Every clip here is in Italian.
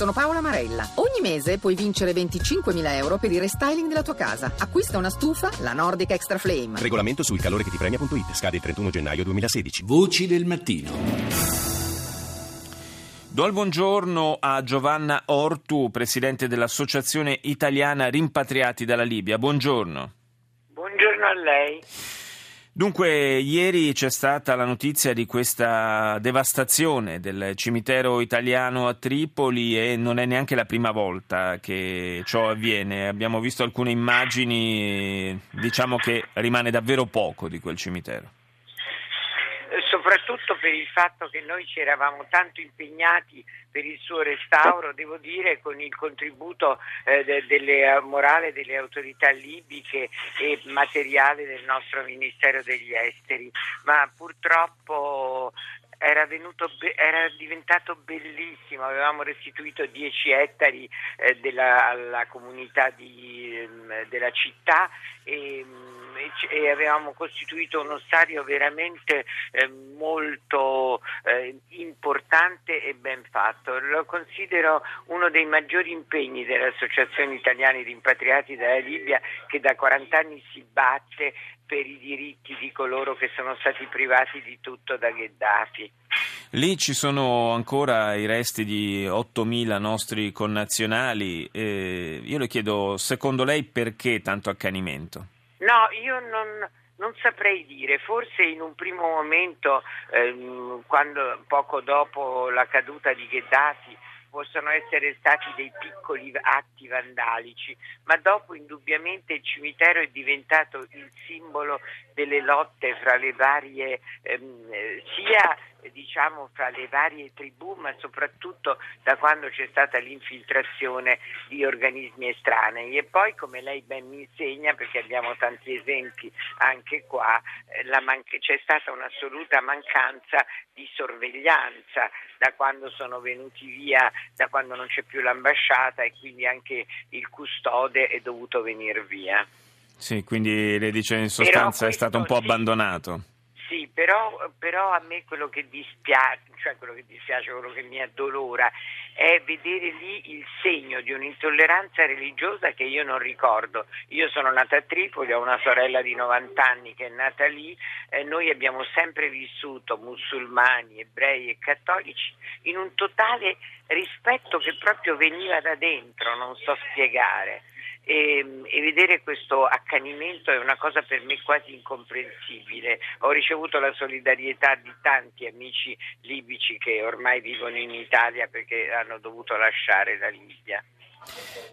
Sono Paola Marella. Ogni mese puoi vincere 25.000 euro per il restyling della tua casa. Acquista una stufa, la Nordic Extra Flame. Regolamento sul calore che ti premia.it. Scade il 31 gennaio 2016. Voci del mattino. Do il buongiorno a Giovanna Ortu, presidente dell'Associazione Italiana Rimpatriati dalla Libia. Buongiorno. Buongiorno a lei. Dunque, ieri c'è stata la notizia di questa devastazione del cimitero italiano a Tripoli e non è neanche la prima volta che ciò avviene. Abbiamo visto alcune immagini, diciamo che rimane davvero poco di quel cimitero per il fatto che noi ci eravamo tanto impegnati per il suo restauro, devo dire con il contributo eh, de- delle, morale delle autorità libiche e materiale del nostro Ministero degli Esteri, ma purtroppo era, venuto, era, diventato bellissimo, avevamo restituito 10 ettari eh, della, alla comunità di, ehm, della città e, mm, e, avevamo costituito uno stadio veramente eh, molto eh, importante e ben fatto. Lo considero uno dei maggiori impegni delle associazioni italiane di impatriati dalla Libia che da 40 anni si batte per i diritti di coloro che sono stati privati di tutto da Gheddafi. Lì ci sono ancora i resti di 8.000 nostri connazionali. Eh, io le chiedo, secondo lei perché tanto accanimento? No, io non, non saprei dire, forse in un primo momento, ehm, quando, poco dopo la caduta di Gheddafi, possono essere stati dei piccoli atti vandalici, ma dopo indubbiamente il cimitero è diventato il simbolo delle lotte fra le varie, ehm, sia diciamo fra le varie tribù, ma soprattutto da quando c'è stata l'infiltrazione di organismi estranei. E poi, come lei ben mi insegna, perché abbiamo tanti esempi anche qua, eh, man- c'è stata un'assoluta mancanza di sorveglianza da quando sono venuti via, da quando non c'è più l'ambasciata e quindi anche il custode è dovuto venire via. Sì, quindi le dice in sostanza è stato un po' abbandonato. Sì, però, però, a me quello che dispiace, cioè quello che dispiace, quello che mi addolora è vedere lì il segno di un'intolleranza religiosa che io non ricordo. Io sono nata a Tripoli, ho una sorella di 90 anni che è nata lì, eh, noi abbiamo sempre vissuto musulmani, ebrei e cattolici in un totale rispetto che proprio veniva da dentro, non so spiegare e, e, vedere questo accanimento è una cosa per me quasi incomprensibile. Ho ricevuto la solidarietà di tanti amici libici che ormai vivono in Italia perché hanno dovuto lasciare la Libia.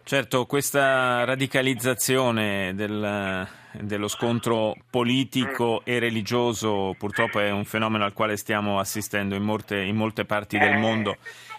Certo, questa radicalizzazione del, dello scontro politico e religioso purtroppo è un fenomeno al quale stiamo assistendo in molte, in molte parti del mondo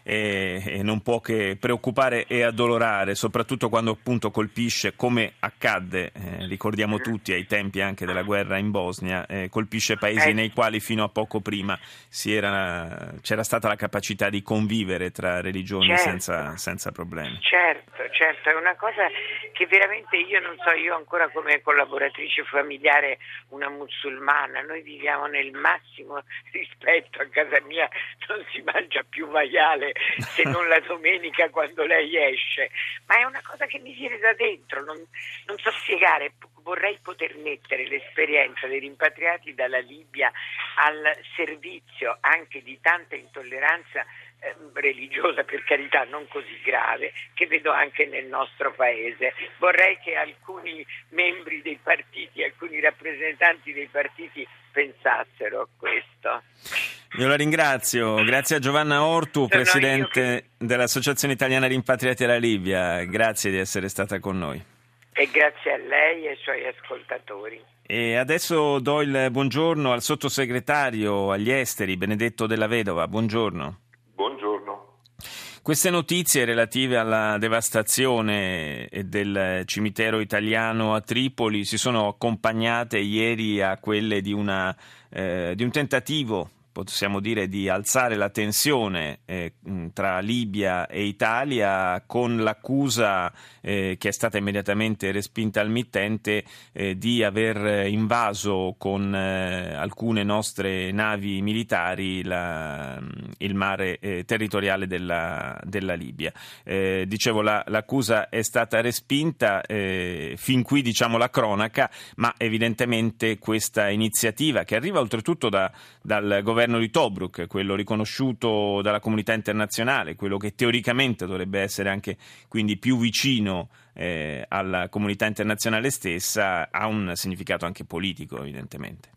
e, e, non può che preoccupare e addolorare, soprattutto quando appunto colpisce, come accadde, eh, ricordiamo tutti, ai tempi anche della guerra in Bosnia, eh, colpisce paesi nei quali fino a poco prima era, c'era stata la capacità di convivere tra religioni certo. senza, senza problemi. Certo, certo, è una cosa che veramente io non so, io ancora come collaboratrice lavoratrice familiare una musulmana, noi viviamo nel massimo rispetto, a casa mia non si mangia più maiale se non la domenica quando lei esce, ma è una cosa che mi viene da dentro, non, non so spiegare, vorrei poter mettere l'esperienza dei rimpatriati dalla Libia al servizio anche di tanta intolleranza eh, religiosa, per carità non così grave, che vedo anche nel nostro paese. Vorrei che alcuni membri dei partiti, alcuni rappresentanti dei partiti pensassero a questo. Io la ringrazio, grazie a Giovanna Ortu, Sono presidente che... dell'Associazione Italiana Rimpatriati alla Libia, grazie di essere stata con noi. E grazie a lei e ai suoi ascoltatori. E adesso do il buongiorno al sottosegretario agli esteri, Benedetto Della Vedova. Buongiorno. Queste notizie relative alla devastazione del cimitero italiano a Tripoli si sono accompagnate ieri a quelle di, una, eh, di un tentativo possiamo dire di alzare la tensione eh, tra Libia e Italia con l'accusa eh, che è stata immediatamente respinta al mittente eh, di aver invaso con eh, alcune nostre navi militari la, il mare eh, territoriale della, della Libia. Eh, dicevo, la, l'accusa è stata respinta, fin qui diciamo la cronaca, ma evidentemente questa iniziativa che arriva oltretutto da, dal governo di Tobruk, quello riconosciuto dalla comunità internazionale, quello che teoricamente dovrebbe essere anche quindi più vicino eh, alla comunità internazionale stessa, ha un significato anche politico evidentemente.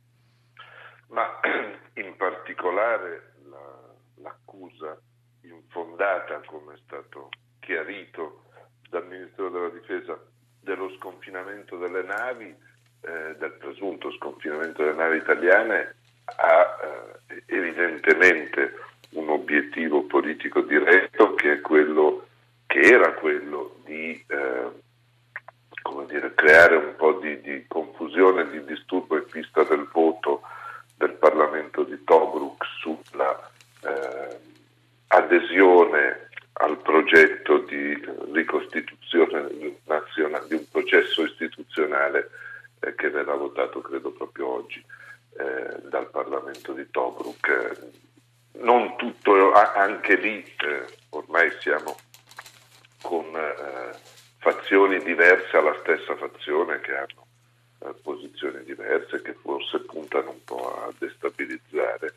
Ma in particolare la, l'accusa infondata, come è stato chiarito dal Ministero della Difesa, dello sconfinamento delle navi, eh, del presunto sconfinamento delle navi italiane, ha eh, evidentemente un obiettivo politico diretto che quello che era quello di eh, dire, creare un po' di, di, confusione, di disturbo in vista del voto del Parlamento di Tobruk sulla eh, adesione al progetto di ricostituzione nazionale, di un processo istituzionale eh, che verrà votato credo proprio oggi eh, dal Parlamento di Tobruk. Non tutto, anche lì eh, ormai siamo con eh, fazioni diverse alla stessa fazione che hanno eh, posizioni diverse che forse puntano un po' a destabilizzare.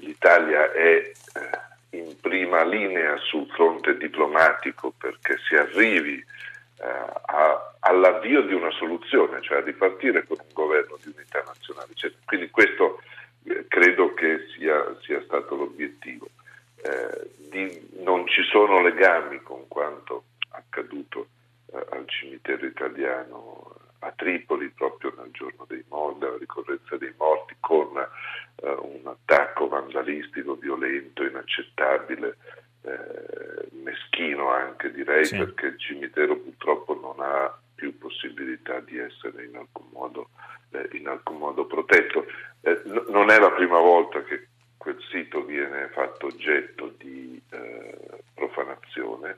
L'Italia è in prima linea sul fronte diplomatico perché si arrivi eh, a, all'avvio di una soluzione, cioè a ripartire con un governo di unità nazionale. Cioè, quindi questo eh, credo che sia, sia stato l'obiettivo. Eh, di, non ci sono legami con quanto accaduto eh, al cimitero italiano a Tripoli proprio nel giorno dei morti, della ricorrenza dei morti, con eh, un attacco vandalistico, violento, inaccettabile, eh, meschino anche direi, sì. perché il cimitero purtroppo non ha più possibilità di essere in alcun modo, eh, in alcun modo protetto. Eh, n- non è la prima volta che quel sito viene fatto oggetto di eh, profanazione,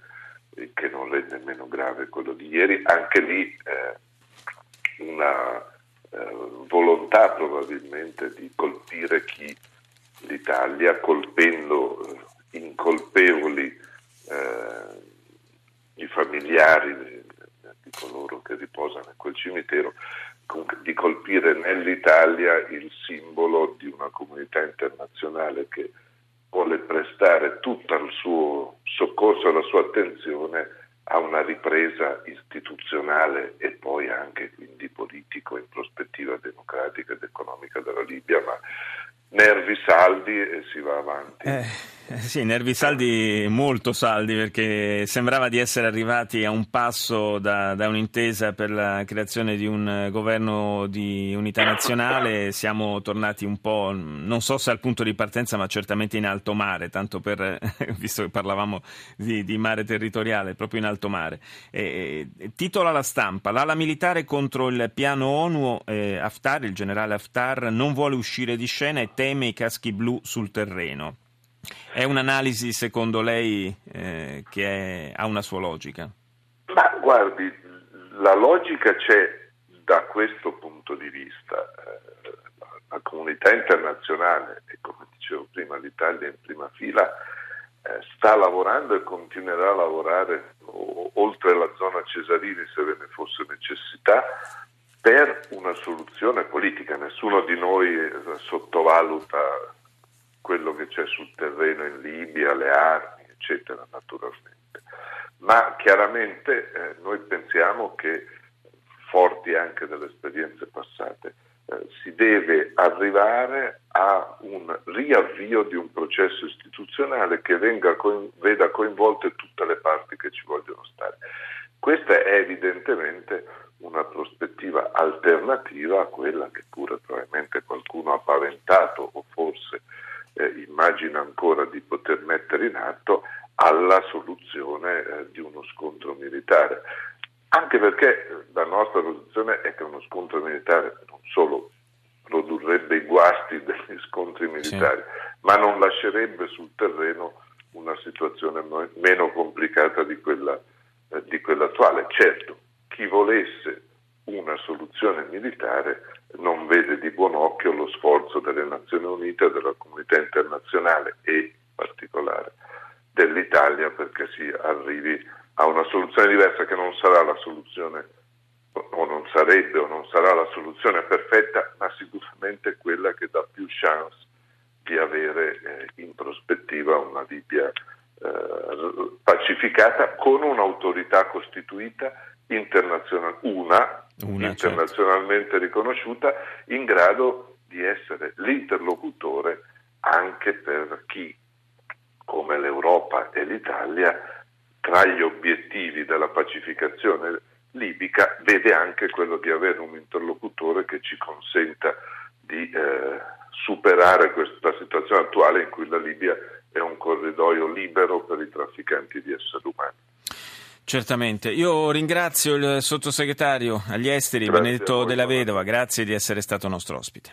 che non è nemmeno grave quello di ieri, anche lì eh, una eh, volontà probabilmente di colpire chi l'Italia, colpendo eh, incolpevoli eh, i familiari di, di coloro che riposano in quel cimitero, di colpire nell'Italia il simbolo di una comunità internazionale che vuole prestare tutto il suo soccorso e la sua attenzione a una ripresa istituzionale e poi anche quindi politico in prospettiva democratica ed economica della Libia, ma nervi saldi e si va avanti. Eh, sì, nervi saldi, molto saldi, perché sembrava di essere arrivati a un passo da, da, un'intesa per la creazione di un governo di unità nazionale. Siamo tornati un po', non so se al punto di partenza, ma certamente in alto mare, tanto per, visto che parlavamo di, di mare territoriale, proprio in alto mare. Eh, titola la stampa, l'ala militare contro il piano ONU, eh, Haftar, il generale Haftar, non vuole uscire di scena e teme i caschi blu sul terreno. È un'analisi, secondo lei, eh, che è, ha una sua logica? Ma guardi, la logica c'è da questo punto di vista. Eh, la comunità internazionale, e come dicevo prima, l'Italia in prima fila, eh, sta lavorando e continuerà a lavorare o, oltre la zona Cesarini se ve ne fosse necessità per una soluzione politica. Nessuno di noi eh, sottovaluta quello che c'è sul terreno in Libia, le armi, eccetera, naturalmente. Ma chiaramente eh, noi pensiamo che, forti anche delle esperienze passate, eh, si deve arrivare a un riavvio di un processo istituzionale che coin- veda coinvolte tutte le parti che ci vogliono stare. Questa è evidentemente una prospettiva alternativa a quella che pure probabilmente qualcuno ha paventato o forse eh, immagina ancora di poter mettere in atto alla soluzione eh, di uno scontro militare. Anche perché la nostra posizione è che uno scontro militare non solo produrrebbe i guasti degli scontri militari, sì. ma non lascerebbe sul terreno una situazione meno complicata di quella, eh, di quella attuale. Certo, chi volesse una soluzione militare non vede di buon occhio lo sforzo delle Nazioni Unite della comunità internazionale e in particolare dell'Italia perché si arrivi a una soluzione diversa che non sarà la soluzione o non sarebbe o non sarà la soluzione perfetta, ma sicuramente quella che dà più chance di avere eh, in prospettiva una Libia eh, pacificata con un'autorità costituita internazionale, una, una certo. internazionalmente certo. riconosciuta, in grado di essere l'interlocutore anche per chi, come l'Europa e l'Italia, tra gli obiettivi della pacificazione libica vede anche quello di avere un interlocutore che ci consenta di eh, superare questa situazione attuale in cui la Libia è un corridoio libero per i trafficanti di esseri umani. Certamente. Io ringrazio il sottosegretario agli esteri, grazie Benedetto Della Vedova, grazie di essere stato nostro ospite.